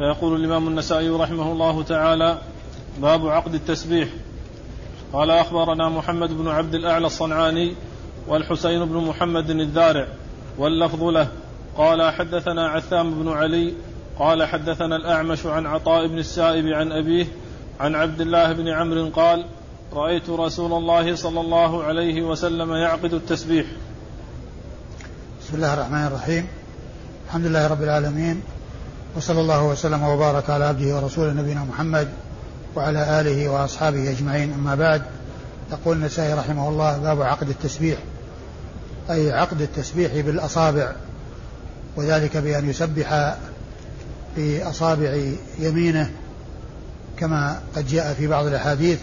فيقول الإمام النسائي رحمه الله تعالى باب عقد التسبيح. قال أخبرنا محمد بن عبد الأعلى الصنعاني والحسين بن محمد الذارع واللفظ له. قال حدثنا عثام بن علي قال حدثنا الأعمش عن عطاء بن السائب عن أبيه عن عبد الله بن عمرو قال رأيت رسول الله صلى الله عليه وسلم يعقد التسبيح. بسم الله الرحمن الرحيم. الحمد لله رب العالمين. وصلى الله وسلم وبارك على عبده ورسوله نبينا محمد وعلى آله وأصحابه أجمعين. أما بعد يقول النسائي رحمه الله باب عقد التسبيح أي عقد التسبيح بالأصابع وذلك بأن يسبح بأصابع يمينه كما قد جاء في بعض الأحاديث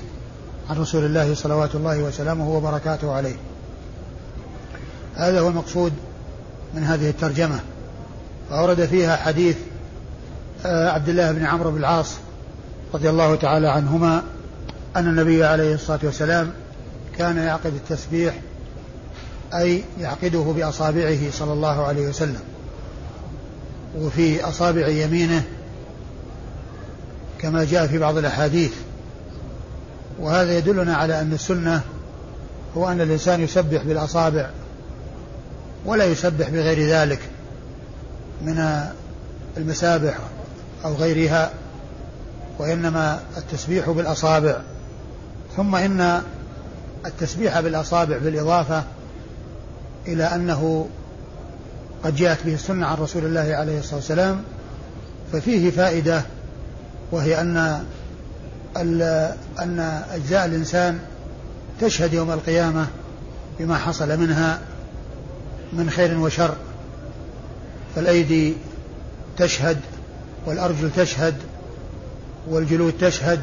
عن رسول الله صلوات الله وسلامه وبركاته عليه. هذا هو المقصود من هذه الترجمة. وأورد فيها حديث عبد الله بن عمرو بن العاص رضي الله تعالى عنهما أن النبي عليه الصلاة والسلام كان يعقد التسبيح أي يعقده بأصابعه صلى الله عليه وسلم. وفي أصابع يمينه كما جاء في بعض الأحاديث. وهذا يدلنا على أن السنة هو أن الإنسان يسبح بالأصابع ولا يسبح بغير ذلك من المسابح أو غيرها وإنما التسبيح بالأصابع. ثم إن التسبيح بالأصابع بالإضافة إلى أنه قد جاءت به السنة عن رسول الله عليه الصلاة والسلام ففيه فائدة وهي أن أن أجزاء الإنسان تشهد يوم القيامة بما حصل منها من خير وشر. فالأيدي تشهد والأرجل تشهد والجلود تشهد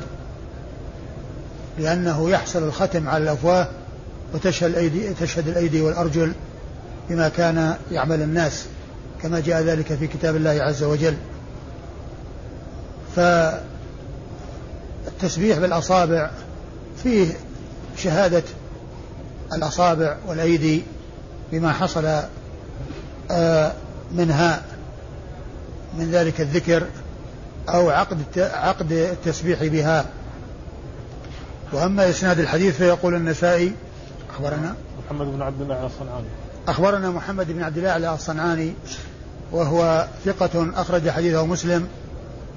لأنه يحصل الختم على الأفواه وتشهد الأيدي تشهد الأيدي والأرجل بما كان يعمل الناس كما جاء ذلك في كتاب الله عز وجل. فالتسبيح بالأصابع فيه شهادة الأصابع والأيدي بما حصل آه، منها من ذلك الذكر. أو عقد عقد التسبيح بها. وأما إسناد الحديث فيقول النسائي أخبرنا؟ محمد بن عبد الله الصنعاني. أخبرنا محمد بن عبد الله الصنعاني وهو ثقة أخرج حديثه مسلم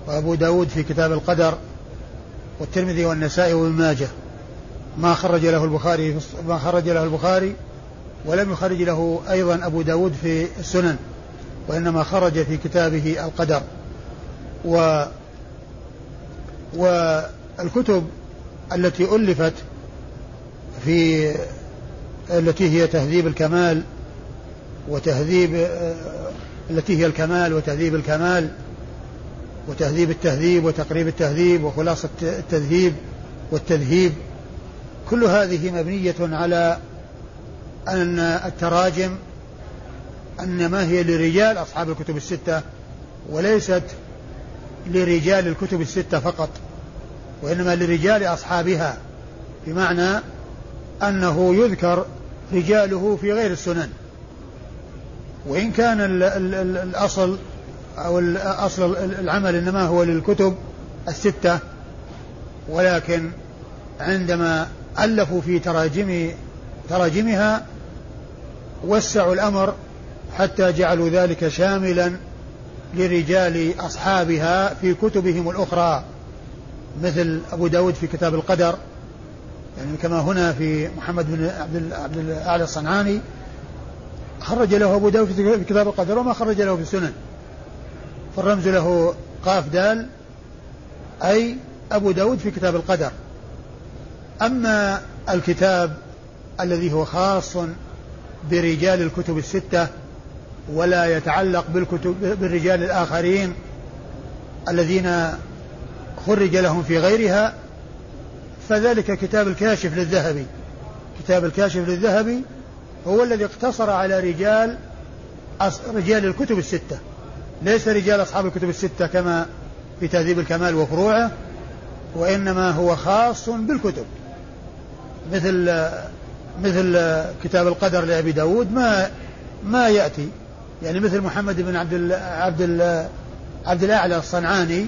وأبو داود في كتاب القدر والترمذي والنسائي وابن ماجه. ما خرج له البخاري ما خرج له البخاري ولم يخرج له أيضا أبو داود في السنن وإنما خرج في كتابه القدر. و والكتب التي ألفت في التي هي تهذيب الكمال وتهذيب التي هي الكمال وتهذيب الكمال وتهذيب التهذيب وتقريب التهذيب وخلاصة التذهيب والتذهيب. كل هذه مبنية على أن التراجم أنما هي لرجال أصحاب الكتب الستة وليست لرجال الكتب الستة فقط وإنما لرجال أصحابها بمعنى أنه يذكر رجاله في غير السنن. وإن كان ال ال ال الأصل أو أصل العمل إنما هو للكتب الستة ولكن عندما ألفوا في تراجم تراجمها وسعوا الأمر حتى جعلوا ذلك شاملا لرجال أصحابها في كتبهم الأخرى مثل أبو داود في كتاب القدر يعني كما هنا في محمد بن عبد الأعلى الصنعاني خرج له أبو داود في كتاب القدر وما خرج له في السنن. فالرمز له قاف دال أي أبو داود في كتاب القدر. أما الكتاب الذي هو خاص برجال الكتب الستة ولا يتعلق بالكتب بالرجال الآخرين الذين خرج لهم في غيرها فذلك كتاب الكاشف للذهبي. كتاب الكاشف للذهبي هو الذي اقتصر على رجال رجال الكتب الستة. ليس رجال أصحاب الكتب الستة كما في تهذيب الكمال وفروعه وإنما هو خاص بالكتب. مثل مثل كتاب القدر لأبي داود ما ما يأتي. يعني مثل محمد بن عبد ال عبد ال عبد الأعلى الصنعاني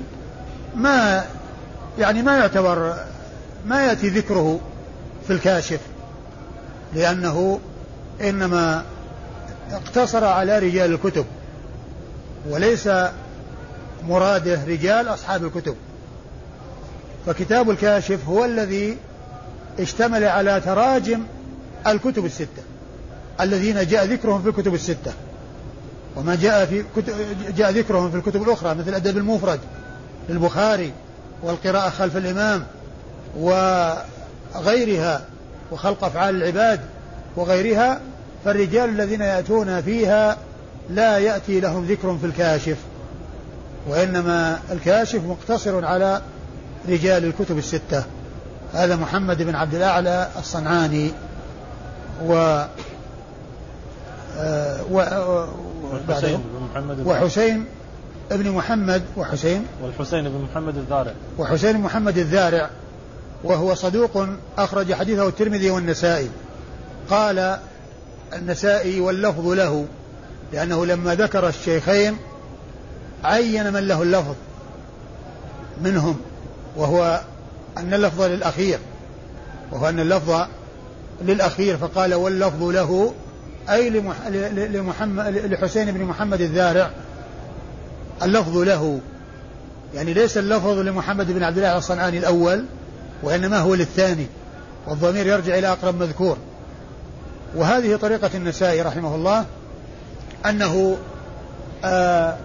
ما يعني ما يعتبر ما يأتي ذكره في الكاشف لأنه إنما اقتصر على رجال الكتب وليس مراده رجال أصحاب الكتب. فكتاب الكاشف هو الذي اشتمل على تراجم الكتب الستة الذين جاء ذكرهم في الكتب الستة. وما جاء في كتب جاء ذكرهم في الكتب الأخرى مثل الأدب المفرد للبخاري والقراءة خلف الإمام وغيرها وخلق أفعال العباد وغيرها فالرجال الذين يأتون فيها لا يأتي لهم ذكر في الكاشف وإنما الكاشف مقتصر على رجال الكتب الستة. هذا محمد بن عبد الأعلى الصنعاني و آه، و وحسين بن محمد وحسين ابن محمد وحسين. والحسين بن محمد الذارع. وحسين بن محمد الذارع. وهو صدوق أخرج حديثه الترمذي والنسائي. قال النسائي واللفظ له لأنه لما ذكر الشيخين عين من له اللفظ منهم وهو أن اللفظ للأخير وهو أن اللفظ للأخير فقال واللفظ له أي لمحمد لحسين بن محمد الذارع اللفظ له. يعني ليس اللفظ لمحمد بن عبد الله الصنعاني الأول وإنما هو للثاني والضمير يرجع إلى أقرب مذكور. وهذه طريقة النسائي رحمه الله أنه آآ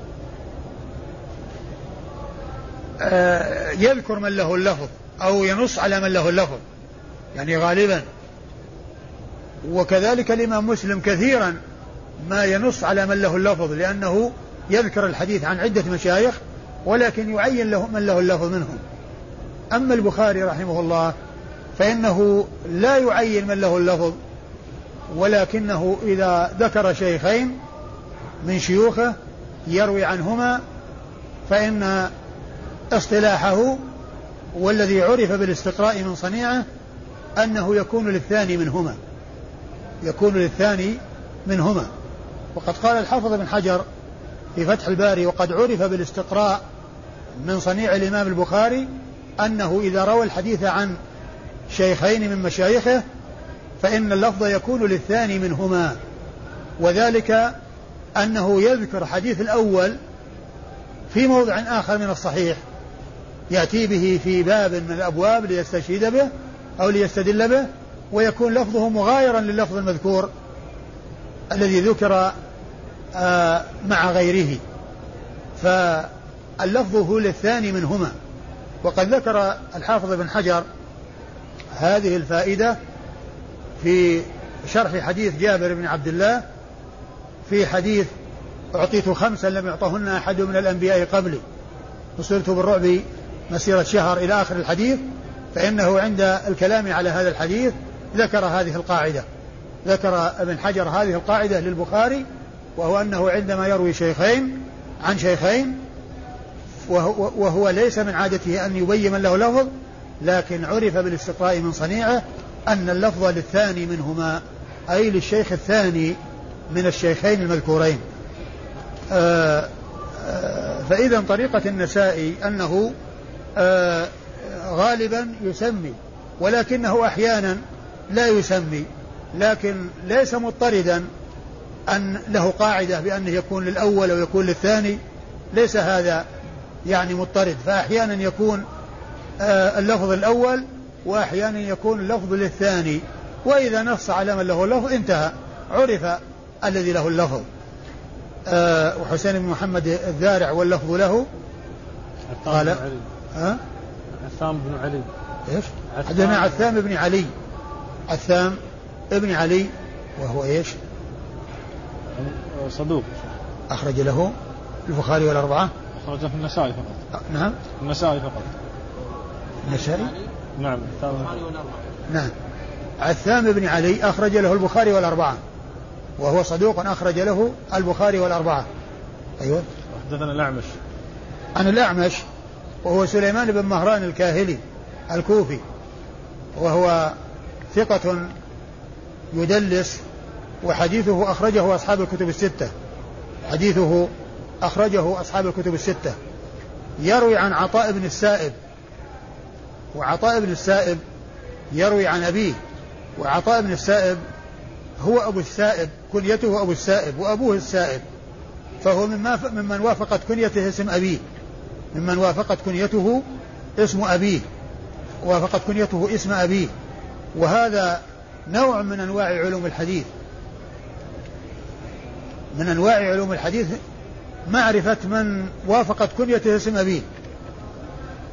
آآ يذكر من له اللفظ أو ينص على من له اللفظ يعني غالبا. وكذلك الإمام مسلم كثيرا ما ينص على من له اللفظ لأنه يذكر الحديث عن عدة مشايخ ولكن يعين له من له اللفظ منهم. أما البخاري رحمه الله فإنه لا يعين من له اللفظ ولكنه إذا ذكر شيخين من شيوخه يروي عنهما فإن اصطلاحه والذي عرف بالاستقراء من صنيعه أنه يكون للثاني منهما. يكون للثاني منهما. وقد قال الحافظ بن حجر في فتح الباري وقد عرف بالاستقراء من صنيع الإمام البخاري أنه إذا روى الحديث عن شيخين من مشايخه فإن اللفظ يكون للثاني منهما. وذلك أنه يذكر حديث الأول في موضع آخر من الصحيح يأتي به في باب من الأبواب ليستشهد به أو ليستدل به ويكون لفظه مغايرا لللفظ المذكور الذي ذكر آه، مع غيره. فاللفظ هو للثاني منهما. وقد ذكر الحافظ بن حجر هذه الفائدة في شرح حديث جابر بن عبد الله في حديث أعطيت خمسا لم يعطهن أحد من الأنبياء قبلي. وصرت بالرعب مسيرة شهر إلى آخر الحديث فإنه عند الكلام على هذا الحديث ذكر هذه القاعدة. ذكر ابن حجر هذه القاعدة للبخاري وهو أنه عندما يروي شيخين عن شيخين وهو, وهو ليس من عادته أن يبين له لفظ لكن عرف بالاستقراء من صنيعه أن اللفظ للثاني منهما أي للشيخ الثاني من الشيخين المذكورين. آه، آه، فإذا طريقة النسائي أنه آه، غالبا يسمي ولكنه أحيانا لا يسمي لكن ليس مضطردا أن له قاعدة بأنه يكون للأول أو يكون للثاني. ليس هذا يعني مضطرد. فأحيانا يكون آه اللفظ الأول وأحيانا يكون اللفظ للثاني. وإذا نص على من له اللفظ انتهى. عرف الذي له اللفظ. آه وحسين بن محمد الذارع واللفظ له. قال ها؟ عثام بن علي. إيش؟ عثام بن علي. عثام ابن علي وهو إيش؟ صدوق. أخرج له البخاري والأربعة. أخرجه في النسائي فقط. نعم. النسائي فقط. النسائي؟ نعم. نعم. عثام بن علي أخرج له البخاري والأربعة. وهو صدوق أخرج له البخاري والأربعة. أيوه. حدثنا الأعمش. عن الأعمش وهو سليمان بن مهران الكاهلي الكوفي وهو ثقة يدلس وحديثه أخرجه أصحاب الكتب الستة. حديثه أخرجه أصحاب الكتب الستة. يروي عن عطاء بن السائب وعطاء بن السائب يروي عن أبيه وعطاء بن السائب هو أبو السائب كنيته أبو السائب وأبوه السائب. فهو مما ممن وافقت كنيته اسم أبيه. ممن وافقت كنيته اسم أبيه. وافقت كنيته اسم أبيه. وهذا نوع من أنواع علوم الحديث. من أنواع علوم الحديث معرفة من وافقت كنيته اسم أبيه.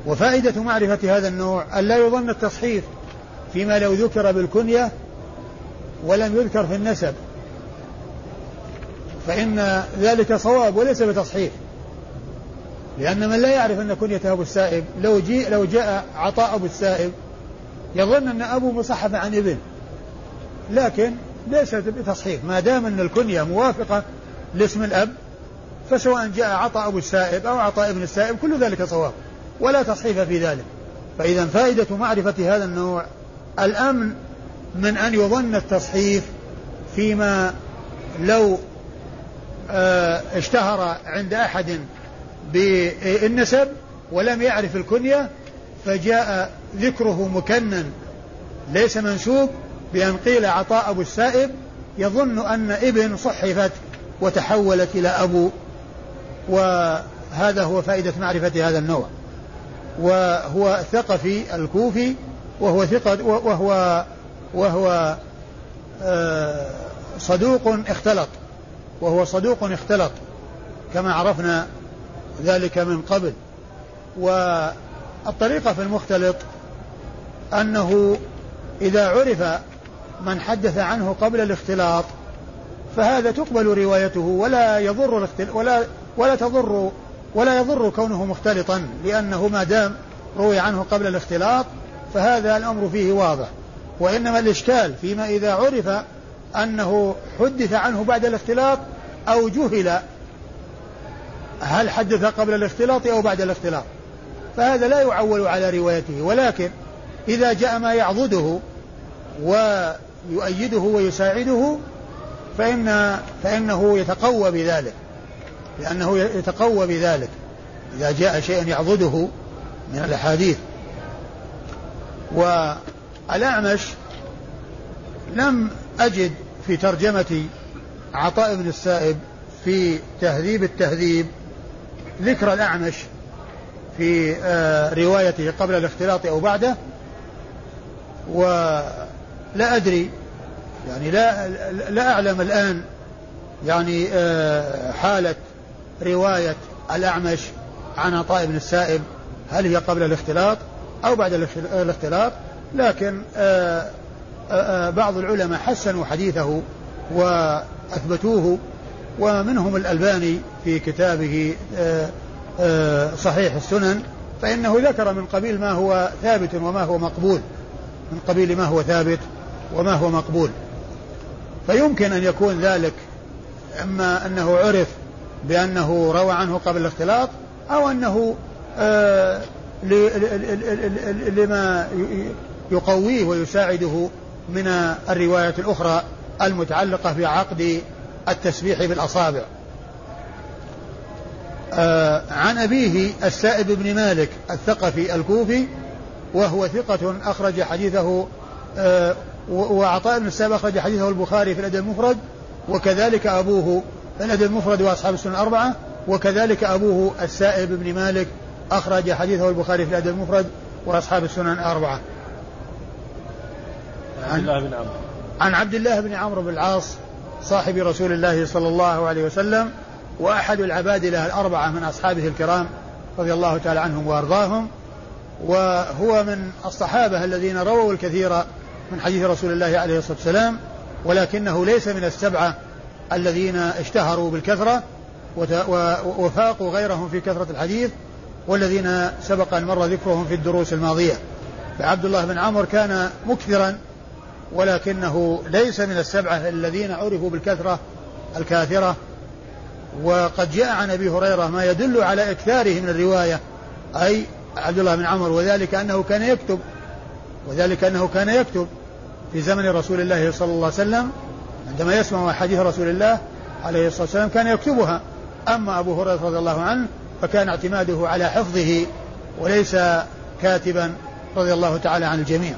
وفائدة معرفة هذا النوع أن لا يظن التصحيف فيما لو ذكر بالكنية ولم يذكر في النسب. فإن ذلك صواب وليس بتصحيف. لأن من لا يعرف أن كنيته أبو السائب لو جاء لو جاء عطاء أبو السائب يظن أن أبو مصحف عن ابن. لكن ليست بتصحيح ما دام أن الكنية موافقة لاسم الأب فسواء جاء عطاء أبو السائب أو عطاء ابن السائب كل ذلك صواب. ولا تصحيف في ذلك. فإذا فائدة معرفة هذا النوع. الأمن من أن يظن التصحيف فيما لو آه، اشتهر عند أحد بالنسب ولم يعرف الكنية فجاء ذكره مكنن ليس منسوب بأن قيل عطاء أبو السائب يظن أن ابن صحفت وتحولت إلى أبو. وهذا هو فائدة معرفة هذا النوع. وهو الثقفي الكوفي وهو ثقة وهو وهو آه، صدوق اختلط. وهو صدوق اختلط كما عرفنا ذلك من قبل. والطريقة في المختلط أنه إذا عرف من حدث عنه قبل الاختلاط فهذا تقبل روايته ولا يضر ولا ولا تضر ولا يضر كونه مختلطا لأنه ما دام روي عنه قبل الاختلاط فهذا الأمر فيه واضح. وإنما الإشكال فيما إذا عرف أنه حدث عنه بعد الاختلاط أو جهل هل حدث قبل الاختلاط أو بعد الاختلاط فهذا لا يعول على روايته. ولكن إذا جاء ما يعضده ويؤيده ويساعده فإن فإنه يتقوى بذلك. لأنه يتقوى بذلك. إذا جاء شيء يعضده من الأحاديث. والأعمش لم أجد في ترجمة عطاء بن السائب في تهذيب التهذيب ذكر الأعمش في آه، روايته قبل الاختلاط أو بعده ولا أدري. يعني لا لا أعلم الآن. يعني آه، حالة رواية الأعمش عن عطاء بن السائب هل هي قبل الاختلاط أو بعد الاختلاط؟ لكن آه، بعض العلماء حسنوا حديثه وأثبتوه ومنهم الألباني في كتابه آه، آه، صحيح السنن فإنه ذكر من قبيل ما هو ثابت وما هو مقبول. من قبيل ما هو ثابت وما هو مقبول. فيمكن أن يكون ذلك إما أنه عرف بأنه روى عنه قبل الاختلاط أو أنه آه، لما يقويه ويساعده من الرواية الأخرى المتعلقة بعقد التسبيح بالأصابع. آه عن أبيه السائب بن مالك الثقفي الكوفي وهو ثقة أخرج حديثه آه وعطاء بن السائب أخرج حديثه البخاري في الأدب المفرد وكذلك أبوه في الأدب المفرد وأصحاب السنة الأربعة وكذلك أبوه السائب بن مالك أخرج حديثه البخاري في الأدب المفرد وأصحاب السنن الأربعة. عن عبد الله بن عمرو. عن عبد الله بن عمرو بن العاص صاحب رسول الله صلى الله عليه وسلم وأحد العبادلة الأربعة من أصحابه الكرام رضي الله تعالى عنهم وأرضاهم وهو من الصحابة الذين رووا الكثير من حديث رسول الله عليه الصلاة والسلام ولكنه ليس من السبعة الذين اشتهروا بالكثرة وفاقوا غيرهم في كثرة الحديث والذين سبق أن مر ذكرهم في الدروس الماضية. فعبد الله بن عمر كان مكثرا ولكنه ليس من السبعة الذين عرفوا بالكثرة الكاثرة. وقد جاء عن أبي هريرة ما يدل على إكثاره من الرواية أي عبد الله بن عمر وذلك أنه كان يكتب وذلك أنه كان يكتب في زمن رسول الله صلى الله عليه وسلم عندما يسمع حديث رسول الله عليه الصلاة والسلام كان يكتبها. أما أبو هريرة رضي الله عنه فكان اعتماده على حفظه وليس كاتبا رضي الله تعالى عن الجميع.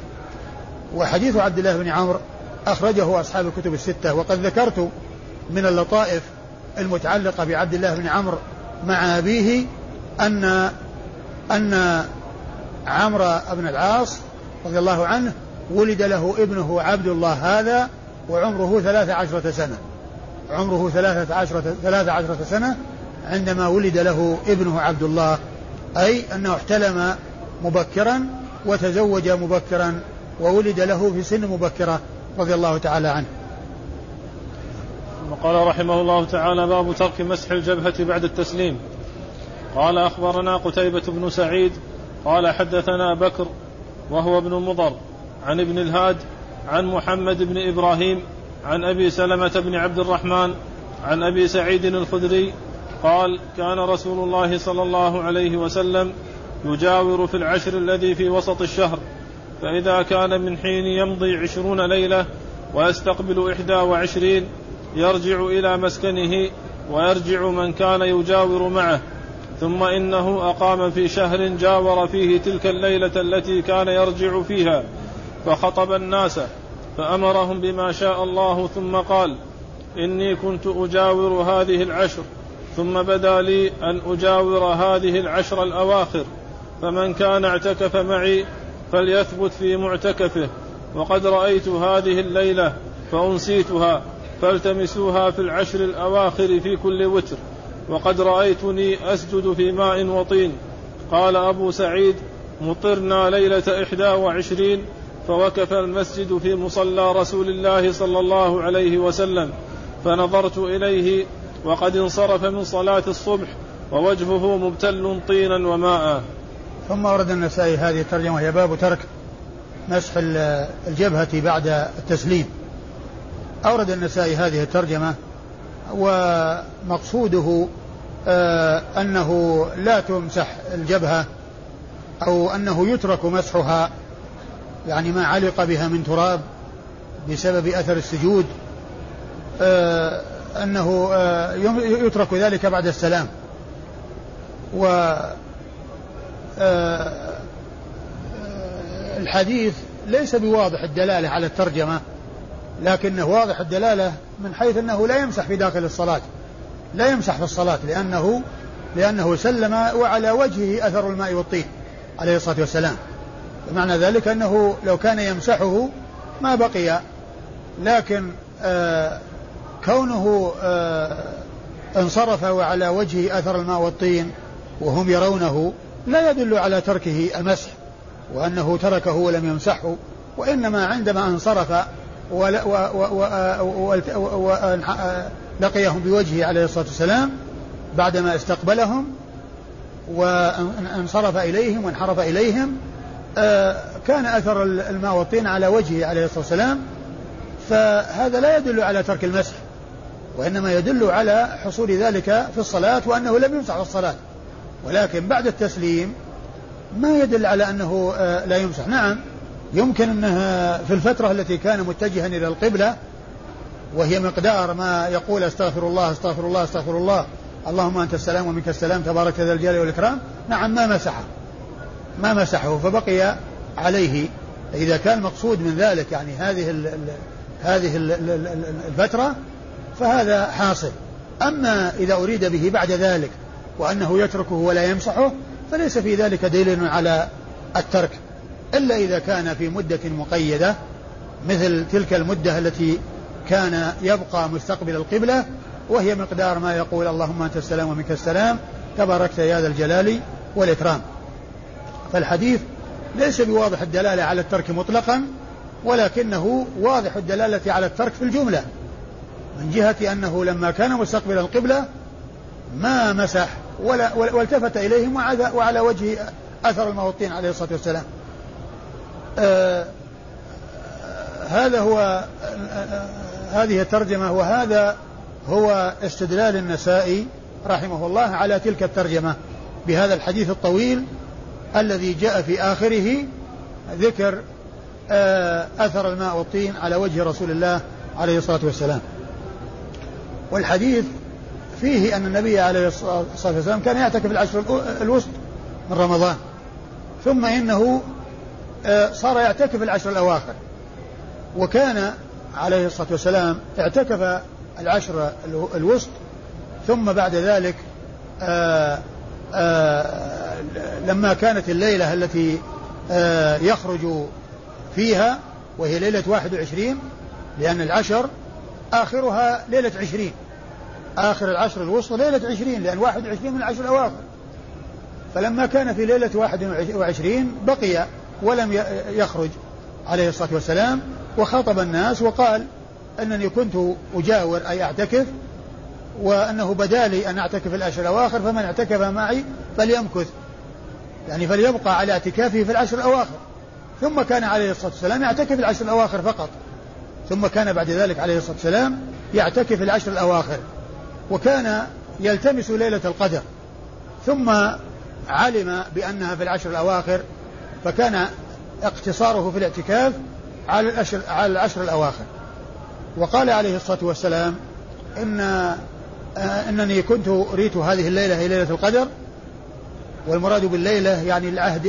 وحديث عبد الله بن عمرو أخرجه أصحاب الكتب الستة وقد ذكرت من اللطائف المتعلقة بعبد الله بن عمرو مع أبيه أن أن عمرو بن العاص رضي الله عنه ولد له ابنه عبد الله هذا وعمره ثلاث عشرة سنة. عمره ثلاثة عشرة, ثلاثة عشرة سنة عندما ولد له ابنه عبد الله. أي أنه احتلم مبكرا وتزوج مبكرا وولد له في سن مبكرة رضي الله تعالى عنه. قال رحمه الله تعالى باب ترك مسح الجبهة بعد التسليم. قال أخبرنا قتيبة بن سعيد قال حدثنا بكر وهو ابن مضر عن ابن الهاد عن محمد بن إبراهيم عن أبي سلمة بن عبد الرحمن عن أبي سعيد الخدري قال كان رسول الله صلى الله عليه وسلم يجاور في العشر الذي في وسط الشهر فإذا كان من حين يمضي عشرون ليلة ويستقبل إحدى وعشرين يرجع إلى مسكنه ويرجع من كان يجاور معه. ثم إنه أقام في شهر جاور فيه تلك الليلة التي كان يرجع فيها فخطب الناس فأمرهم بما شاء الله ثم قال إني كنت أجاور هذه العشر ثم بدا لي أن أجاور هذه العشر الأواخر فمن كان اعتكف معي فليثبت في معتكفه وقد رأيت هذه الليلة فأنسيتها فالتمسوها في العشر الأواخر في كل وتر. وقد رأيتني أسجد في ماء وطين. قال أبو سعيد مطرنا ليلة إحدى وعشرين فوقف المسجد في مصلى رسول الله صلى الله عليه وسلم فنظرت إليه وقد انصرف من صلاة الصبح ووجهه مبتل طينا وماء. ثم ورد النسائي هذه الترجمة وهي باب ترك مسح الجبهة بعد التسليم. أورد النسائي هذه الترجمة ومقصوده آه أنه لا تمسح الجبهة أو أنه يترك مسحها يعني ما علق بها من تراب بسبب أثر السجود آه أنه آه يترك ذلك بعد السلام. و الحديث ليس بواضح الدلالة على الترجمة لكنه واضح الدلالة من حيث أنه لا يمسح في داخل الصلاة. لا يمسح في الصلاة لأنه لأنه سلم وعلى وجهه أثر الماء والطين عليه الصلاة والسلام. بمعنى ذلك أنه لو كان يمسحه ما بقي. لكن آه كونه آه انصرف وعلى وجهه أثر الماء والطين وهم يرونه لا يدل على تركه المسح وأنه تركه ولم يمسحه وإنما عندما انصرف ولقيهم بوجهه عليه الصلاة والسلام بعدما استقبلهم وانصرف إليهم وانحرف إليهم آه، كان أثر الماء والطين على وجهه عليه الصلاة والسلام. فهذا لا يدل على ترك المسح وإنما يدل على حصول ذلك في الصلاة وأنه لم يمسح في الصلاة. ولكن بعد التسليم ما يدل على أنه آه، لا يمسح. نعم. يمكن أنه في الفترة التي كان متجها إلى القبلة وهي مقدار ما يقول أستغفر الله أستغفر الله أستغفر الله. اللهم أنت السلام ومنك السلام تبارك ذا الجلال والإكرام. نعم ما مسحه ما مسحه فبقي عليه. إذا كان مقصود من ذلك يعني هذه ال ال هذه ال الفترة فهذا حاصل. أما إذا أريد به بعد ذلك وأنه يتركه ولا يمسحه فليس في ذلك دليل على الترك. إلا إذا كان في مدة مقيدة مثل تلك المدة التي كان يبقى مستقبل القبلة وهي مقدار ما يقول اللهم أنت السلام ومنك السلام تباركت يا ذا الجلال والإكرام. فالحديث ليس بواضح الدلالة على الترك مطلقا ولكنه واضح الدلالة على الترك في الجملة من جهة أنه لما كان مستقبل القبلة ما مسح ولا والتفت إليهم وعلى وجه أثر الموطين عليه الصلاة والسلام. آه هذا هو آه هذه الترجمة وهذا هو استدلال النسائي رحمه الله على تلك الترجمة بهذا الحديث الطويل الذي جاء في آخره ذكر آه أثر الماء والطين على وجه رسول الله عليه الصلاة والسلام. والحديث فيه أن النبي عليه الصلاة والسلام كان يعتكف العشر الوسط من رمضان ثم إنه آه، صار يعتكف العشر الأواخر. وكان عليه الصلاة والسلام اعتكف العشر الوسط ثم بعد ذلك آه، آه، لما كانت الليلة التي يخرج فيها وهي ليلة 21 لأن العشر آخرها ليلة عشرين. آخر العشر الوسطى ليلة عشرين لأن واحد وعشرين من العشر الأواخر. فلما كان في ليلة واحد وعشرين بقي ولم يخرج عليه الصلاة والسلام وخاطب الناس وقال أنني كنت أجاور أي أعتكف وأنه بدالي أن أعتكف العشر الأواخر فمن اعتكف معي فليمكث. يعني فليبقى على اعتكافه في العشر الأواخر. ثم كان عليه الصلاة والسلام يعتكف العشر الأواخر فقط. ثم كان بعد ذلك عليه الصلاة والسلام يعتكف العشر الأواخر. وكان يلتمس ليلة القدر. ثم علم بأنها في العشر الأواخر فكان اقتصاره في الاعتكاف على العشر, على العشر الأواخر. وقال عليه الصلاة والسلام إن آه، إنني كنت أريت هذه الليلة هي ليلة القدر والمراد بالليلة يعني العهد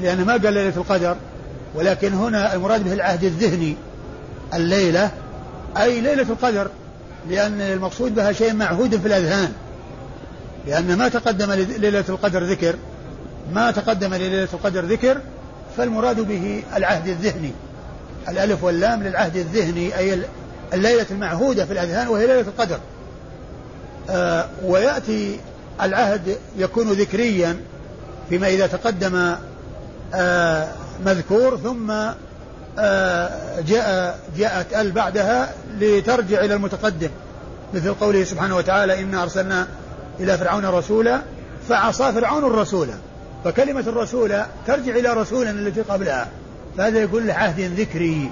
لأن ما قال ليلة القدر ولكن هنا المراد به العهد الذهني الليلة أي ليلة القدر لأن المقصود بها شيء معهود في الأذهان لأن ما تقدم ليلة القدر ذكر ما تقدم لليلة القدر ذكر فالمراد به العهد الذهني. الألف واللام للعهد الذهني أي الليلة المعهودة في الأذهان وهي ليلة القدر. آه ويأتي العهد يكون ذكريا فيما إذا تقدم آه مذكور ثم آه، جاء جاءت ال بعدها لترجع إلى المتقدم. مثل قوله سبحانه وتعالى إنا أرسلنا إلى فرعون رسولا فعصى فرعون الرسول. فكلمة الرسول ترجع إلى رسول التي قبلها. فهذا يقول عهد ذكري.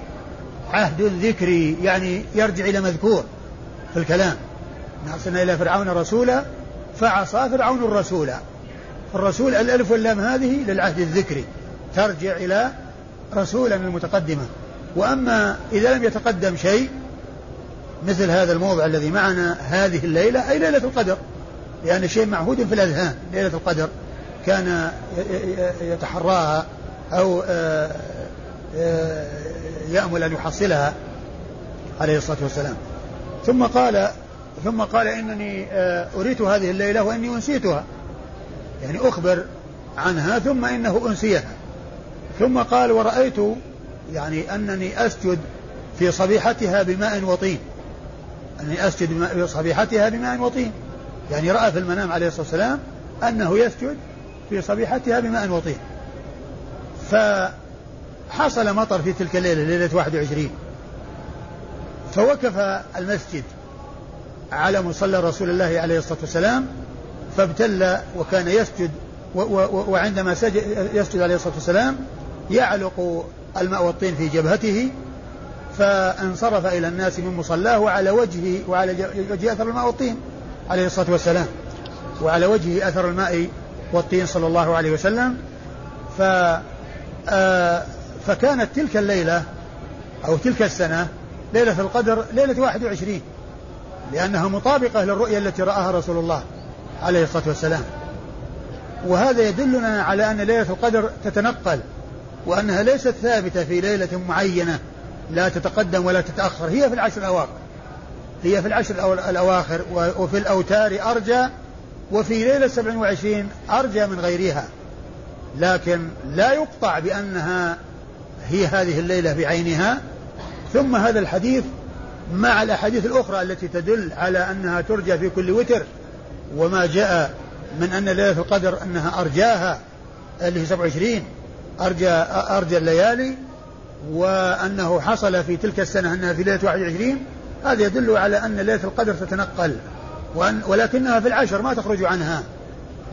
عهد ذكري يعني يرجع إلى مذكور في الكلام. أرسلنا إلى فرعون رسولا فعصى فرعون الرسول. الرسول الألف واللام هذه للعهد الذكري. ترجع إلى رسولا المتقدمة. وأما إذا لم يتقدم شيء مثل هذا الموضع الذي معنا هذه الليلة أي ليلة القدر. لأن شيء معهود في الأذهان ليلة القدر. كان يتحراها أو آه، آه، يأمل أن يحصلها عليه الصلاة والسلام. ثم قال ثم قال إنني آه، أريت هذه الليلة وإني أنسيتها. يعني أخبر عنها ثم إنه أنسيها. ثم قال ورأيت يعني أنني أسجد في صبيحتها بماء وطين. أني أسجد في صبيحتها بماء وطين. يعني رأى في المنام عليه الصلاة والسلام أنه يسجد في صبيحتها بماء وطين فحصل مطر في تلك الليلة ليلة 21 فوقف المسجد على مصلى رسول الله عليه الصلاة والسلام فابتل وكان يسجد وعندما سجد يسجد عليه الصلاة والسلام يعلق الماء والطين في جبهته فانصرف إلى الناس من مصلاه وعلى وجهه وعلى وجه أثر الماء والطين عليه الصلاة والسلام. وعلى وجهه أثر الماء والطين صلى الله عليه وسلم ف آه، فكانت تلك الليلة أو تلك السنة ليلة القدر ليلة 21 لأنها مطابقة للرؤية التي رآها رسول الله عليه الصلاة والسلام. وهذا يدلنا على أن ليلة القدر تتنقل وأنها ليست ثابتة في ليلة معينة لا تتقدم ولا تتأخر هي في العشر الأواخر هي في العشر الأواخر وفي الأوتار أرجى وفي ليلة 27 أرجى من غيرها لكن لا يقطع بأنها هي هذه الليلة بعينها. ثم هذا الحديث مع الأحاديث الأخرى التي تدل على أنها ترجى في كل وتر وما جاء من أن ليلة القدر أنها أرجاها اللي هي 27 أرجى أرجى الليالي وأنه حصل في تلك السنة أنها في ليلة 21 هذا يدل على أن ليلة القدر تتنقل. ولكنها في العشر ما تخرج عنها.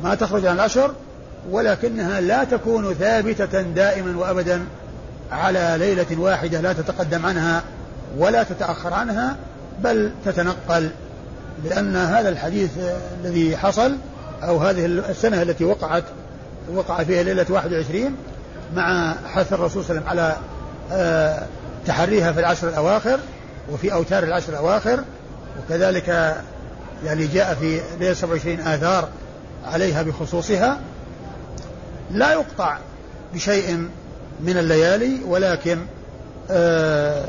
ما تخرج عن العشر ولكنها لا تكون ثابتة دائما وأبدا على ليلة واحدة لا تتقدم عنها ولا تتأخر عنها بل تتنقل. لأن هذا الحديث الذي حصل أو هذه السنة التي وقعت وقع فيها ليلة 21 مع حث الرسول صلى الله عليه وسلم على آه، تحريها في العشر الأواخر وفي أوتار العشر الأواخر وكذلك يعني جاء في ليلة 27 آثار عليها بخصوصها لا يقطع بشيء من الليالي ولكن آآ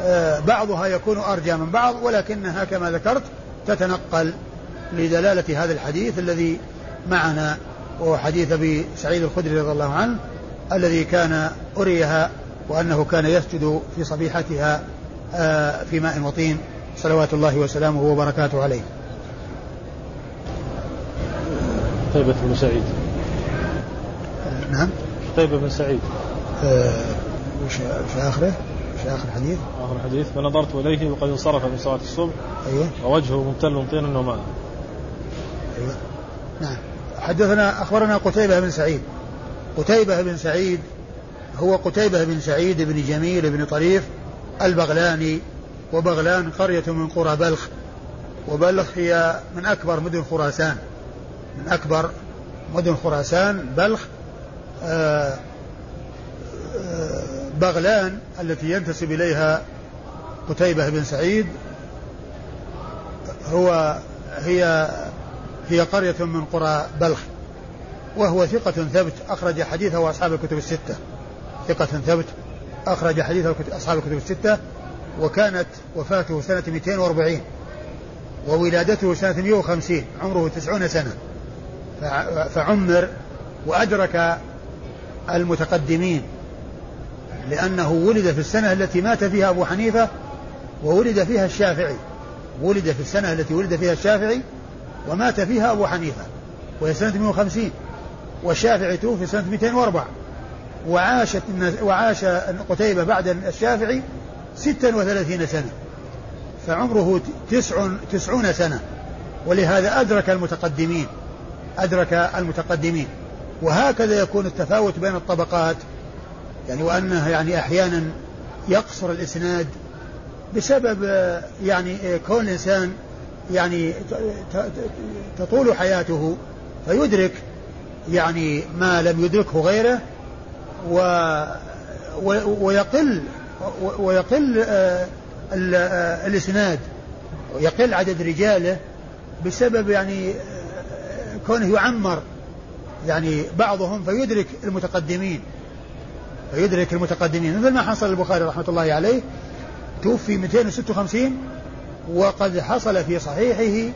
آآ بعضها يكون أرجى من بعض ولكنها كما ذكرت تتنقل لدلالة هذا الحديث الذي معنا وهو حديث أبي سعيد الخدري رضي الله عنه الذي كان أريها وأنه كان يسجد في صبيحتها في ماء وطين. صلوات الله وسلامه وبركاته عليه. قتيبة بن سعيد. نعم. قتيبة بن سعيد. آه، وش في آخره؟ في آخر الحديث؟ آخر الحديث فنظرت إليه وقد انصرف من صلاة الصبح. أيوه. ووجهه ممتل طينا وماء. أيوه. نعم. حدثنا أخبرنا قتيبة بن سعيد. قتيبة بن سعيد هو قتيبة بن سعيد بن جميل بن طريف البغلاني وبغلان قرية من قرى بلخ. وبلخ هي من أكبر مدن خراسان. من أكبر مدن خراسان بلخ آه، آه، بغلان التي ينتسب إليها قتيبة بن سعيد. هو هي هي قرية من قرى بلخ. وهو ثقة ثبت أخرج حديثه أصحاب الكتب الستة. ثقة ثبت أخرج حديثه أصحاب الكتب الستة. وكانت وفاته سنة 240 وولادته سنة 150 عمره 90 سنة. فعمر وأدرك المتقدمين لأنه ولد في السنة التي مات فيها أبو حنيفة وولد فيها الشافعي. ولد في السنة التي ولد فيها الشافعي ومات فيها أبو حنيفة وهي سنة 150 والشافعي توفي سنة 204 وعاشت وعاش قتيبة بعد الشافعي 36 سنة. فعمره تسع تسعون سنة. ولهذا أدرك المتقدمين أدرك المتقدمين. وهكذا يكون التفاوت بين الطبقات. يعني وأنه يعني أحيانا يقصر الإسناد بسبب يعني كون الإنسان يعني تطول حياته فيدرك يعني ما لم يدركه غيره و ويقل ويقل آه، آه، الإسناد. ويقل عدد رجاله بسبب يعني آه، كونه يعمر. يعني بعضهم فيدرك المتقدمين. فيدرك المتقدمين. مثل ما حصل البخاري رحمة الله عليه. توفي 256 وقد حصل في صحيحه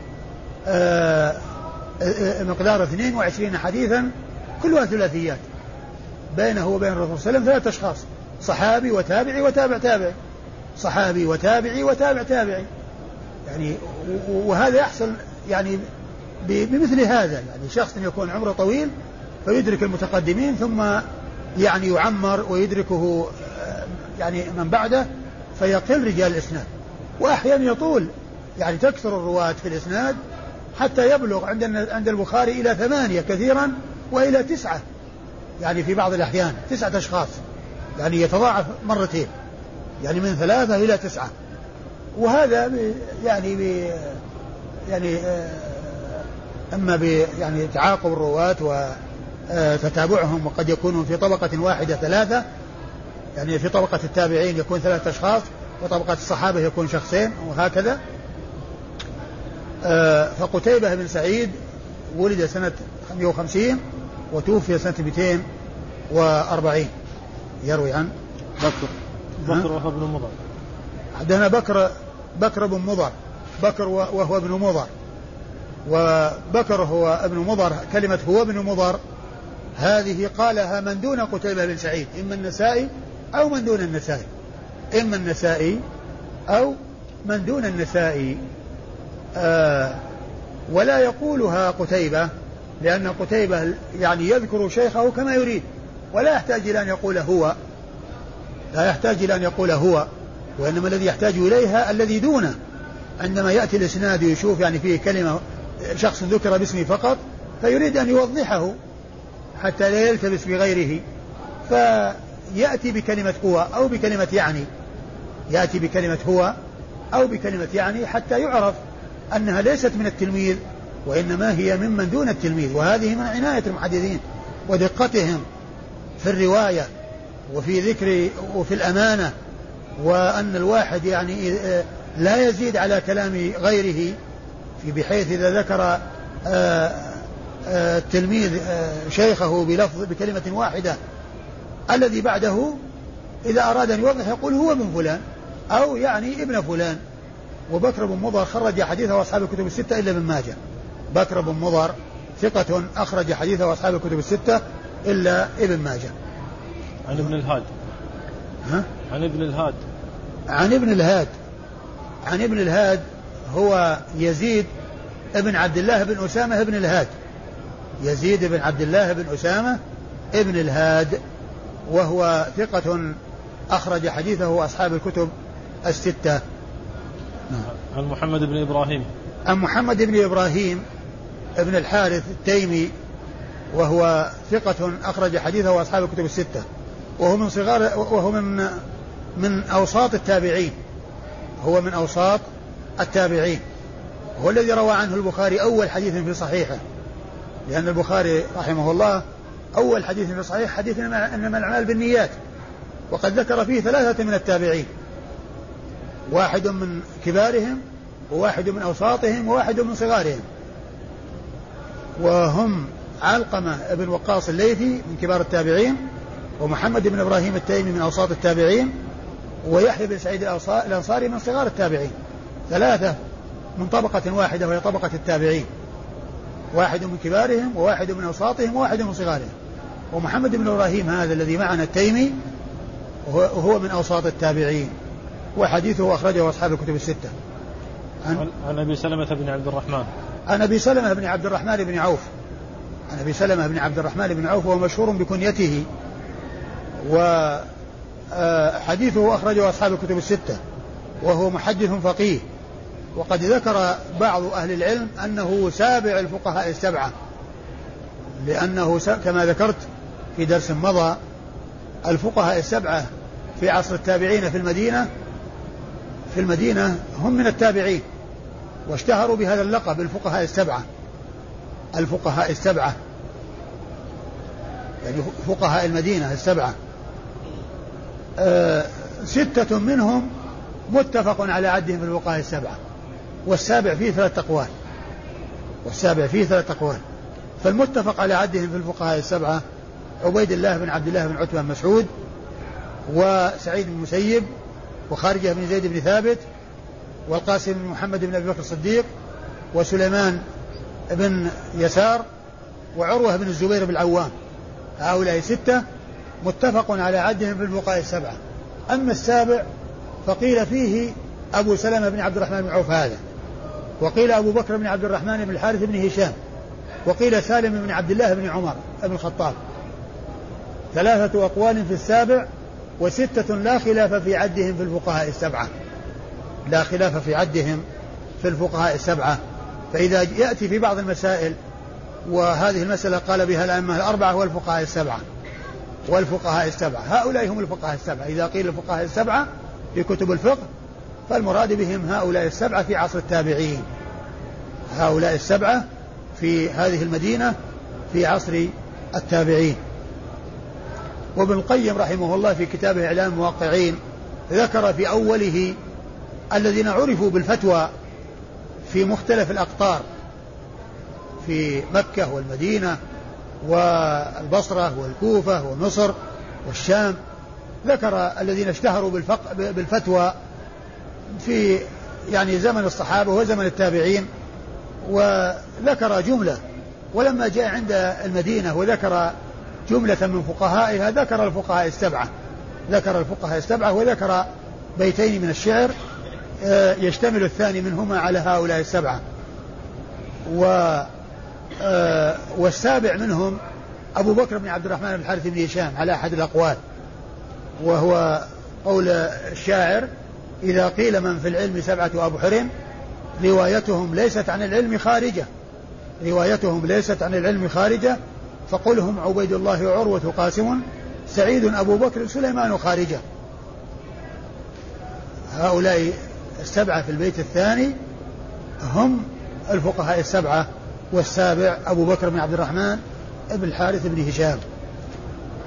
مقدار 22 حديثا كلها ثلاثيات. بينه وبين الرسول صلى الله عليه وسلم ثلاثة أشخاص. صحابي وتابعي وتابع تابع. صحابي وتابعي وتابع تابعي. يعني وهذا يحصل يعني بمثل هذا. يعني شخص يكون عمره طويل فيدرك المتقدمين ثم يعني يعمر ويدركه آه، يعني من بعده فيقل رجال الإسناد. وأحيانا يطول يعني تكثر الرواة في الإسناد حتى يبلغ عند عند البخاري إلى ثمانية كثيرا وإلى تسعة. يعني في بعض الأحيان تسعة أشخاص. يعني يتضاعف مرتين يعني من ثلاثة إلى تسعة. وهذا يعني ب يعني آه، أما يعني تعاقب الرواة وتتابعهم وقد يكونون في طبقة واحدة ثلاثة يعني في طبقة التابعين يكون ثلاثة أشخاص وطبقة الصحابة يكون شخصين وهكذا. آه، فقتيبة بن سعيد ولد سنة 150 وتوفي سنة 240 يروي عن بكر. بكر وهو ابن مضر. حدثنا بكر بكر بن مضر. بكر وهو ابن مضر. وبكر هو ابن مضر. كلمة هو ابن مضر هذه قالها من دون قتيبة بن سعيد إما النسائي أو من دون النسائي. إما النسائي أو من دون النسائي. آه ولا يقولها قتيبة لأن قتيبة يعني يذكر شيخه كما يريد. ولا يحتاج إلى أن يقول هو. لا يحتاج إلى أن يقول هو وإنما الذي يحتاج إليها الذي دونه. عندما يأتي الإسناد ويشوف يعني فيه كلمة شخص ذكر باسمه فقط فيريد أن يوضحه حتى لا يلتبس بغيره. فيأتي بكلمة هو أو بكلمة يعني. يأتي بكلمة هو أو بكلمة يعني حتى يعرف أنها ليست من التلميذ وإنما هي ممن دون التلميذ. وهذه من عناية المحدثين ودقتهم. في الرواية وفي ذكر وفي الأمانة وأن الواحد يعني لا يزيد على كلام غيره في بحيث إذا ذكر آه، آه، التلميذ آه، شيخه بلفظ بكلمة واحدة الذي بعده إذا أراد أن يوضح يقول هو من فلان أو يعني ابن فلان. وبكر بن مضر خرج حديثه أصحاب الكتب الستة إلا ابن ماجه. بكر بن مضر ثقة أخرج حديثه أصحاب الكتب الستة إلا ابن ماجه. عن ابن الهاد. ها؟ عن ابن الهاد. عن ابن الهاد. عن ابن الهاد هو يزيد ابن عبد الله بن أسامة بن الهاد. يزيد بن عبد الله بن أسامة ابن الهاد. وهو ثقة أخرج حديثه أصحاب الكتب الستة. عن محمد بن إبراهيم. عن محمد بن إبراهيم ابن الحارث التيمي وهو ثقة أخرج حديثه أصحاب الكتب الستة. وهو من صغار وهو من من أوساط التابعين. هو من أوساط التابعين. هو الذي روى عنه البخاري أول حديث في صحيحه. لأن البخاري رحمه الله أول حديث في صحيح حديث إنما الأعمال بالنيات. وقد ذكر فيه ثلاثة من التابعين. واحد من كبارهم وواحد من أوساطهم وواحد من صغارهم. وهم علقمة بن وقاص الليثي من كبار التابعين ومحمد بن إبراهيم التيمي من أوساط التابعين ويحيى بن سعيد الأنصاري من صغار التابعين. ثلاثة من طبقة واحدة وهي طبقة التابعين. واحد من كبارهم وواحد من أوساطهم وواحد من صغارهم. ومحمد بن إبراهيم هذا الذي معنا التيمي هو من أوساط التابعين. وحديثه أخرجه أصحاب الكتب الستة. عن, عن أبي سلمة بن عبد الرحمن. عن أبي سلمة بن عبد الرحمن بن عوف. عن أبي سلمة بن عبد الرحمن بن عوف وهو مشهور بكنيته. وحديثه آه، أخرجه أصحاب الكتب الستة وهو محدث فقيه. وقد ذكر بعض أهل العلم أنه سابع الفقهاء السبعة لأنه كما ذكرت في درس مضى الفقهاء السبعة في عصر التابعين في المدينة في المدينة هم من التابعين واشتهروا بهذا اللقب الفقهاء السبعة. الفقهاء السبعة. يعني فقهاء المدينة السبعة. أه ستة منهم متفق على عدهم في الفقهاء السبعة. والسابع فيه ثلاث أقوال. والسابع فيه ثلاث أقوال. فالمتفق على عدهم في الفقهاء السبعة عبيد الله بن عبد الله بن عتبة بن مسعود وسعيد بن المسيب وخارجة بن زيد بن ثابت والقاسم بن محمد بن أبي بكر الصديق وسليمان بن يسار وعروة بن الزبير بن العوام. هؤلاء ستة متفق على عدهم في الفقهاء السبعة. أما السابع فقيل فيه أبو سلمة بن عبد الرحمن بن عوف هذا وقيل أبو بكر بن عبد الرحمن بن الحارث بن هشام وقيل سالم بن عبد الله بن عمر بن الخطاب. ثلاثة أقوال في السابع وستة لا خلاف في عدهم في الفقهاء السبعة. لا خلاف في عدهم في الفقهاء السبعة. فإذا يأتي في بعض المسائل وهذه المسألة قال بها الأئمة الأربعة والفقهاء السبعة. والفقهاء السبعة. هؤلاء هم الفقهاء السبعة. إذا قيل الفقهاء السبعة في كتب الفقه فالمراد بهم هؤلاء السبعة في عصر التابعين. هؤلاء السبعة في هذه المدينة في عصر التابعين. وابن القيم رحمه الله في كتابه إعلام الموقعين ذكر في أوله الذين عرفوا بالفتوى في مختلف الأقطار في مكة والمدينة والبصرة والكوفة ومصر والشام. ذكر الذين اشتهروا بالفتوى في يعني زمن الصحابة وزمن التابعين وذكر جملة. ولما جاء عند المدينة وذكر جملة من فقهائها ذكر الفقهاء السبعة. ذكر الفقهاء السبعة وذكر بيتين من الشعر يشتمل الثاني منهما على هؤلاء السبعة. و آه، والسابع منهم أبو بكر بن عبد الرحمن بن الحارث بن هشام على أحد الأقوال وهو قول الشاعر إذا قيل من في العلم سبعة أبحر روايتهم ليست عن العلم خارجة. روايتهم ليست عن العلم خارجة فقلهم عبيد الله عروة قاسم سعيد أبو بكر سليمان خارجة. هؤلاء السبعة في البيت الثاني هم الفقهاء السبعة والسابع أبو بكر بن عبد الرحمن بن الحارث بن هشام.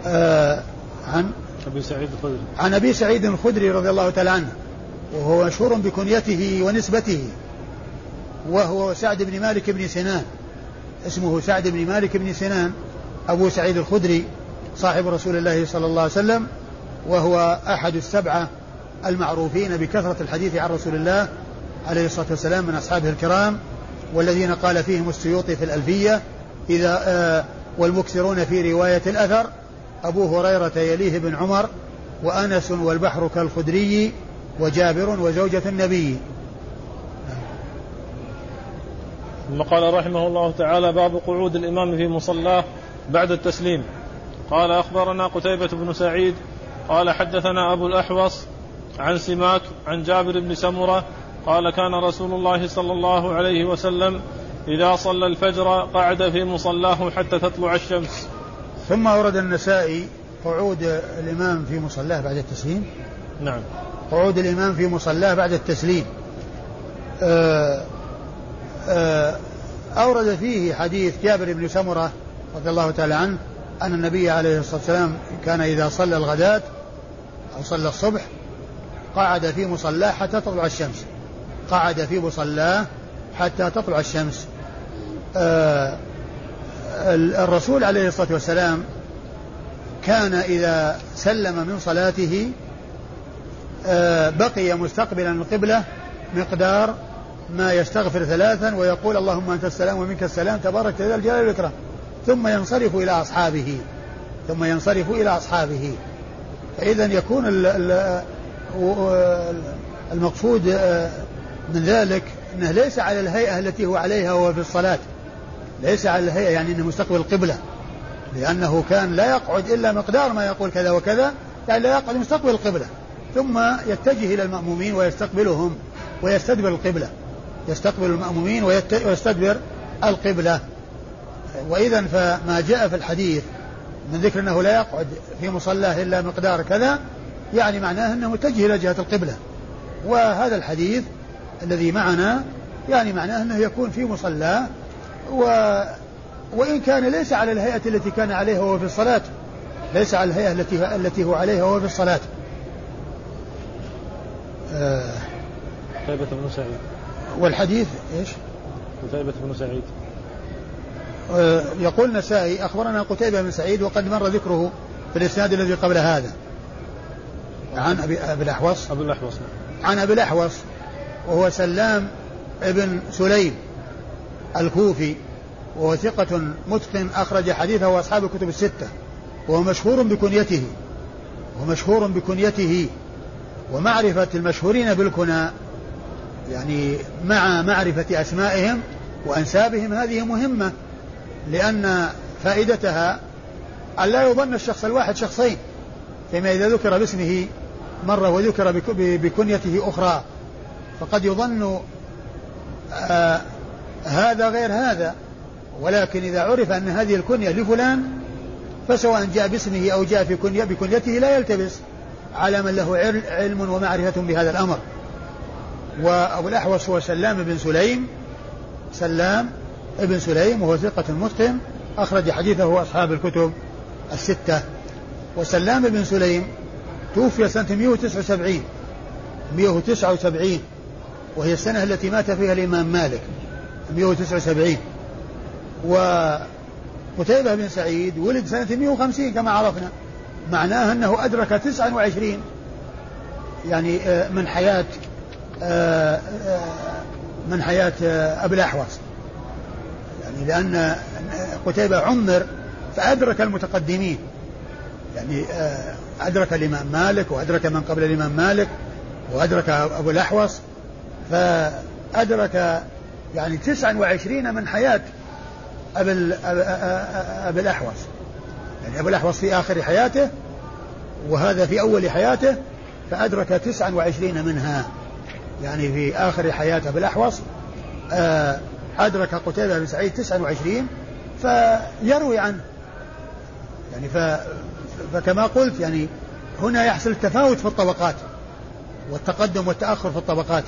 آه عن أبي سعيد الخدري. عن أبي سعيد الخدري رضي الله تعالى عنه وهو مشهور بكنيته ونسبته وهو سعد بن مالك بن سنان. اسمه سعد بن مالك بن سنان أبو سعيد الخدري صاحب رسول الله صلى الله عليه وسلم وهو أحد السبعة المعروفين بكثرة الحديث عن رسول الله عليه الصلاة والسلام من أصحابه الكرام والذين قال فيهم السيوطي في الألفية إذا آه والمكثرون في رواية الأثر أبو هريرة يليه بن عمر وأنس والبحر كالخدري وجابر وزوجة النبي. ثم قال رحمه الله تعالى باب قعود الإمام في مصلاه بعد التسليم. قال أخبرنا قتيبة بن سعيد قال حدثنا أبو الأحوص عن سماك عن جابر بن سمرة قال كان رسول الله صلى الله عليه وسلم إذا صلى الفجر قعد في مصلاه حتى تطلع الشمس. ثم أورد النسائي قعود الإمام في مصلاه بعد التسليم. نعم. قعود الإمام في مصلاه بعد التسليم. آآ آآ أورد فيه حديث جابر بن سمرة رضي الله تعالى عنه أن النبي عليه الصلاة والسلام كان إذا صلى الغداة أو صلى الصبح قعد في مصلاه حتى تطلع الشمس. قعد في مصلاه حتى تطلع الشمس. آه الرسول عليه الصلاة والسلام كان إذا سلم من صلاته آه بقي مستقبلا القبلة مقدار ما يستغفر ثلاثا ويقول اللهم أنت السلام ومنك السلام تبارك ذا الجلال والإكرام. ثم ينصرف إلى أصحابه. ثم ينصرف إلى أصحابه. فإذا يكون المقصود من ذلك أنه ليس على الهيئة التي هو عليها وهو في الصلاة. ليس على الهيئة يعني أنه مستقبل القبلة. لأنه كان لا يقعد إلا مقدار ما يقول كذا وكذا يعني لا يقعد مستقبل القبلة. ثم يتجه إلى المأمومين ويستقبلهم ويستدبر القبلة. يستقبل المأمومين ويستدبر القبلة. وإذا فما جاء في الحديث من ذكر أنه لا يقعد في مصلاه إلا مقدار كذا يعني معناه أنه متجه إلى جهة القبلة. وهذا الحديث الذي معنا يعني معناه أنه يكون في مصلاه و وإن كان ليس على الهيئة التي كان عليها وهو في الصلاة ليس على الهيئة التي التي هو عليها وهو في الصلاة. آه. قتيبة بن سعيد. والحديث إيش؟ قتيبة بن سعيد. آه يقول النسائي أخبرنا قتيبة بن سعيد وقد مر ذكره في الإسناد الذي قبل هذا. عن ابي أبي الأحوص. ابي الأحوص عن أبي الأحوص وهو سلام ابن سليم الكوفي وهو ثقة متقن أخرج حديثه أصحاب الكتب الستة وهو مشهور بكنيته ومشهور بكنيته ومعرفة المشهورين بالكنى يعني مع معرفة أسمائهم وأنسابهم هذه مهمة لأن فائدتها أن لا يظن الشخص الواحد شخصين فيما إذا ذكر باسمه مرة وذكر بكنيته أخرى. فقد يظن آه هذا غير هذا. ولكن إذا عرف أن هذه الكنية لفلان فسواء جاء باسمه أو جاء في كنية بكنيته لا يلتبس على من له علم ومعرفة بهذا الأمر. وأبو الأحوص هو سلام بن سليم. سلام ابن سليم وهو ثقة متقن أخرج حديثه أصحاب الكتب الستة. وسلام بن سليم توفي سنة 179 179 وهي السنة التي مات فيها الإمام مالك. 179 وقتيبة بن سعيد ولد سنة 150 كما عرفنا. معناه أنه أدرك 29 يعني من حياة من حياة أبي الأحوص يعني لأن قتيبة عمر فأدرك المتقدمين. يعني أدرك الإمام مالك وأدرك من قبل الإمام مالك وأدرك أبو الأحوص فأدرك يعني 29 من حياة أبي, الأحوص. يعني أبو الأحوص في آخر حياته وهذا في أول حياته فأدرك 29 منها. يعني في آخر حياة أبي الأحوص أدرك قتيبة بن سعيد 29 فيروي عنه. يعني فكما قلت يعني هنا يحصل التفاوت في الطبقات والتقدم والتأخر في الطبقات.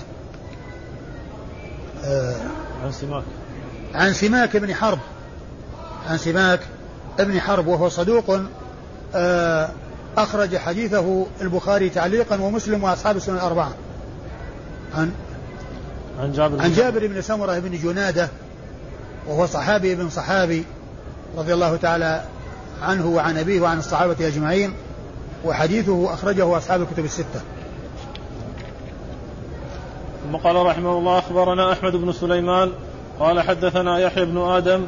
عن سماك. عن سماك بن حرب. عن سماك ابن حرب وهو صدوق أخرج حديثه البخاري تعليقا ومسلم وأصحاب السنن الأربعة. عن عن جابر عن جابر بن سمرة بن جنادة وهو صحابي بن صحابي رضي الله تعالى عنه وعن أبيه وعن الصحابة أجمعين وحديثه أخرجه أصحاب الكتب الستة. ثم قال رحمه الله أخبرنا أحمد بن سليمان قال حدثنا يحيى بن آدم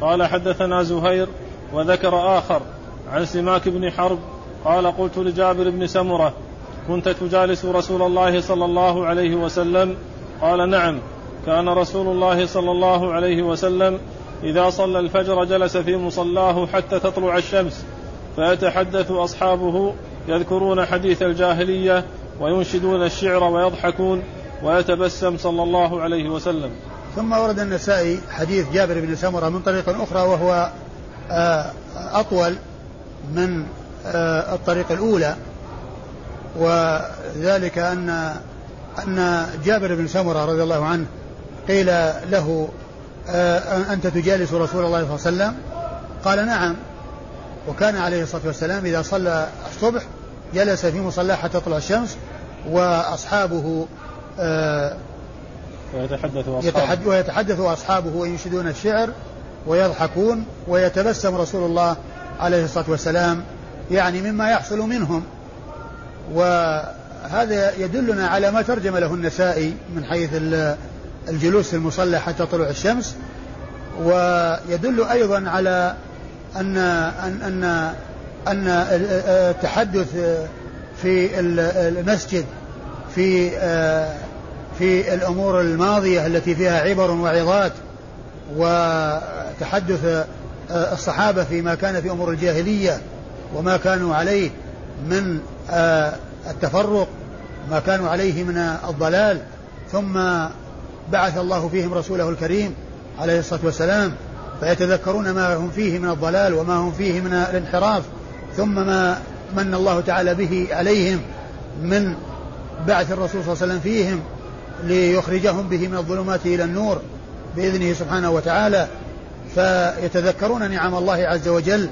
قال حدثنا زهير وذكر آخر عن سماك بن حرب قال قلت لجابر بن سمرة كنت تجالس رسول الله صلى الله عليه وسلم؟ قال نعم كان رسول الله صلى الله عليه وسلم إذا صلى الفجر جلس في مصلاه حتى تطلع الشمس فيتحدث أصحابه يذكرون حديث الجاهلية وينشدون الشعر ويضحكون ويتبسم صلى الله عليه وسلم. ثم ورد النسائي حديث جابر بن سمرة من طريق أخرى وهو آه، أطول من آه، الطريق الأولى. وذلك أن أن جابر بن سمرة رضي الله عنه قيل له أنت تجالس رسول الله صلى الله عليه وسلم؟ قال نعم. وكان عليه الصلاة والسلام إذا صلى الصبح جلس في مصلاه حتى تطلع الشمس وأصحابه ويتحدث أصحابه ويتحدث أصحابه وينشدون الشعر ويضحكون ويتبسم رسول الله عليه الصلاة والسلام يعني مما يحصل منهم. وهذا يدلنا على ما ترجم له النسائي من حيث الجلوس في المصلى حتى طلوع الشمس ويدل أيضا على أن أن أن, أن التحدث في المسجد في في الأمور الماضية التي فيها عبر وعظات وتحدث الصحابة فيما كان في أمور الجاهلية وما كانوا عليه من التفرق ما كانوا عليه من الضلال ثم بعث الله فيهم رسوله الكريم عليه الصلاة والسلام فيتذكرون ما هم فيه من الضلال وما هم فيه من الانحراف ثم ما من الله تعالى به عليهم من بعث الرسول صلى الله عليه وسلم فيهم ليخرجهم به من الظلمات إلى النور بإذنه سبحانه وتعالى. فيتذكرون نعم الله عز وجل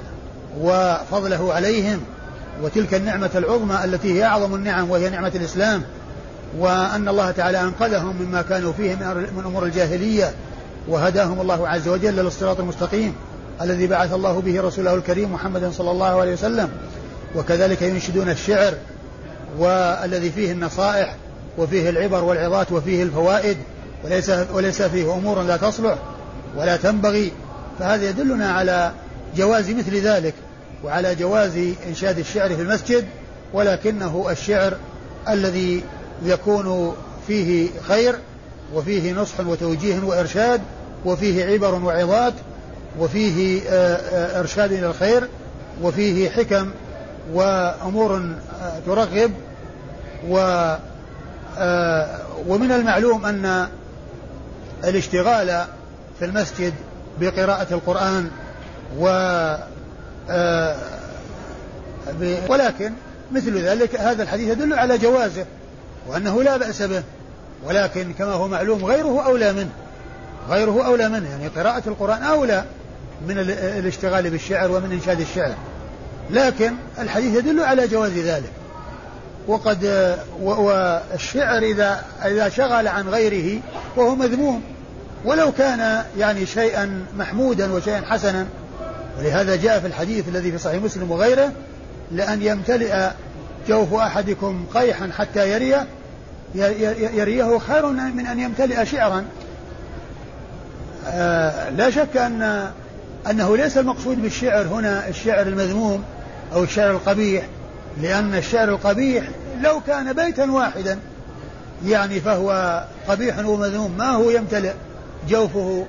وفضله عليهم وتلك النعمة العظمى التي هي أعظم النعم وهي نعمة الإسلام. وأن الله تعالى أنقذهم مما كانوا فيه من أمور الجاهلية وهداهم الله عز وجل للصراط المستقيم الذي بعث الله به رسوله الكريم محمدا صلى الله عليه وسلم. وكذلك ينشدون الشعر والذي فيه النصائح وفيه العبر والعظات وفيه الفوائد وليس وليس فيه أمور لا تصلح ولا تنبغي. فهذا يدلنا على جواز مثل ذلك وعلى جواز إنشاد الشعر في المسجد ولكنه الشعر الذي يكون فيه خير وفيه نصح وتوجيه وإرشاد وفيه عبر وعظات وفيه آه، آه، إرشاد إلى الخير وفيه حكم وأمور آه، ترغب و ومن المعلوم أن الاشتغال في المسجد بقراءة القرآن و ولكن مثل ذلك هذا الحديث يدل على جوازه. وأنه لا بأس به ولكن كما هو معلوم غيره أولى منه. غيره أولى منه يعني قراءة القرآن أولى من الاشتغال بالشعر ومن إنشاد الشعر. لكن الحديث يدل على جواز ذلك. وقد والشعر إذا إذا شغل عن غيره وهو مذموم. ولو كان يعني شيئا محمودا وشيئا حسنا ولهذا جاء في الحديث الذي في صحيح مسلم وغيره لأن يمتلئ جوف أحدكم قيحا حتى يريه يريه خير من أن يمتلئ شعرا. آه لا شك أن أنه ليس المقصود بالشعر هنا الشعر المذموم أو الشعر القبيح لأن الشعر القبيح لو كان بيتا واحدا يعني فهو قبيح ومذموم ما هو يمتلئ جوفه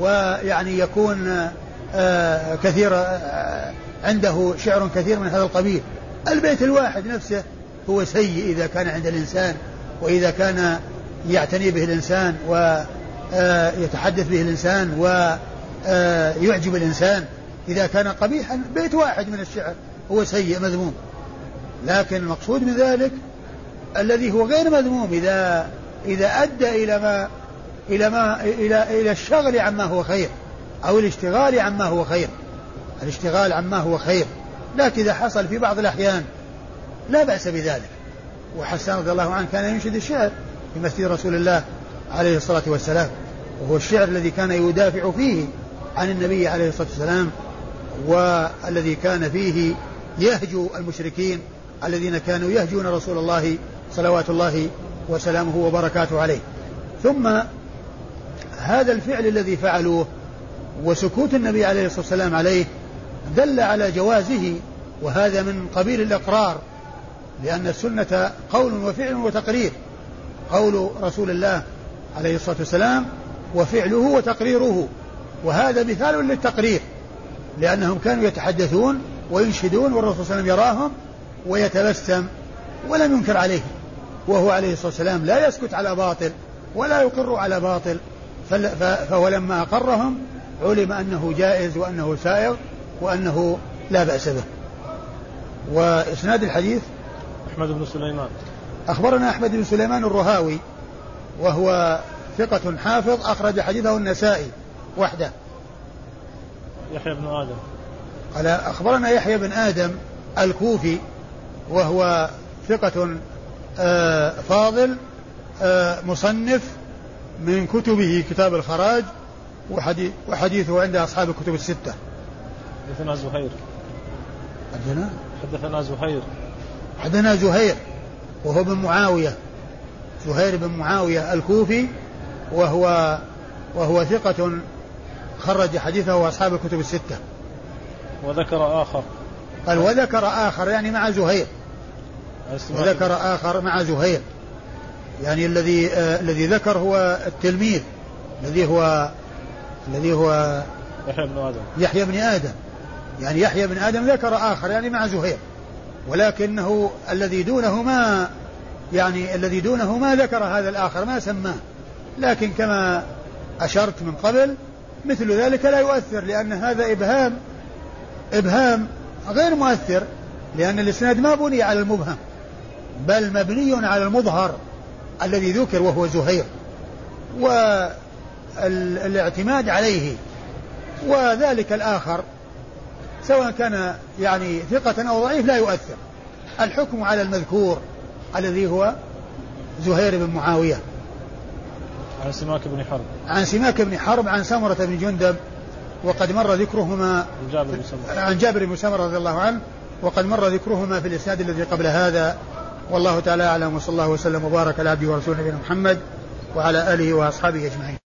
ويعني يكون آه كثير آه عنده شعر كثير من هذا القبيل البيت الواحد نفسه هو سيء إذا كان عند الإنسان. وإذا كان يعتني به الإنسان ويتحدث آه، به الإنسان ويعجب آه، الإنسان إذا كان قبيحا بيت واحد من الشعر هو سيء مذموم. لكن المقصود من ذلك الذي هو غير مذموم إذا إذا أدى إلى ما إلى ما إلى إلى الشغل عما هو خير أو الاشتغال عما هو خير. الاشتغال عما هو خير. لكن إذا حصل في بعض الأحيان لا بأس بذلك. وحسان رضي الله عنه كان ينشد الشعر في مسجد رسول الله عليه الصلاة والسلام وهو الشعر الذي كان يدافع فيه عن النبي عليه الصلاة والسلام والذي كان فيه يهجو المشركين الذين كانوا يهجون رسول الله صلوات الله وسلامه وبركاته عليه. ثم هذا الفعل الذي فعلوه وسكوت النبي عليه الصلاة والسلام عليه دل على جوازه وهذا من قبيل الإقرار لأن السنة قول وفعل وتقرير. قول رسول الله عليه الصلاة والسلام وفعله وتقريره. وهذا مثال للتقرير. لأنهم كانوا يتحدثون وينشدون والرسول صلى الله عليه وسلم يراهم ويتبسم ولم ينكر عليه. وهو عليه الصلاة والسلام لا يسكت على باطل ولا يقر على باطل. فهو لما أقرهم علم أنه جائز وأنه سائغ وأنه لا بأس به. وإسناد الحديث أحمد بن سليمان. أخبرنا أحمد بن سليمان الرهاوي وهو ثقة حافظ أخرج حديثه النسائي وحده. يحيى بن آدم. قال أخبرنا يحيى بن آدم الكوفي وهو ثقة آه، فاضل آه، مصنف من كتبه كتاب الخراج وحديثه عند أصحاب الكتب الستة. حدثنا زهير. حدثنا؟ حدثنا زهير. حدثنا زهير وهو بن معاوية. زهير بن معاوية الكوفي وهو وهو ثقة خرج حديثه أصحاب الكتب الستة. وذكر آخر. قال وذكر آخر يعني مع زهير. وذكر آخر مع زهير. يعني الذي آه الذي ذكر هو التلميذ الذي هو الذي هو يحيى بن آدم. يحيى بن آدم. يعني يحيى بن آدم ذكر آخر يعني مع زهير. ولكنه الذي دونه ما يعني الذي دونه ما ذكر هذا الآخر ما سماه. لكن كما أشرت من قبل مثل ذلك لا يؤثر لأن هذا إبهام إبهام غير مؤثر لأن الإسناد ما بني على المبهم بل مبني على المظهر الذي ذكر وهو زهير والإعتماد عليه وذلك الآخر سواء كان يعني ثقة أو ضعيف لا يؤثر. الحكم على المذكور الذي هو زهير بن معاوية. عن سماك بن حرب. عن سماك بن حرب عن سمرة بن جندب وقد مر ذكرهما عن جابر بن سمرة. عن جابر بن سمرة رضي الله عنه وقد مر ذكرهما في الإسناد الذي قبل هذا. والله تعالى أعلم وصلى الله وسلم وبارك على عبده ورسوله نبينا محمد وعلى آله وأصحابه أجمعين.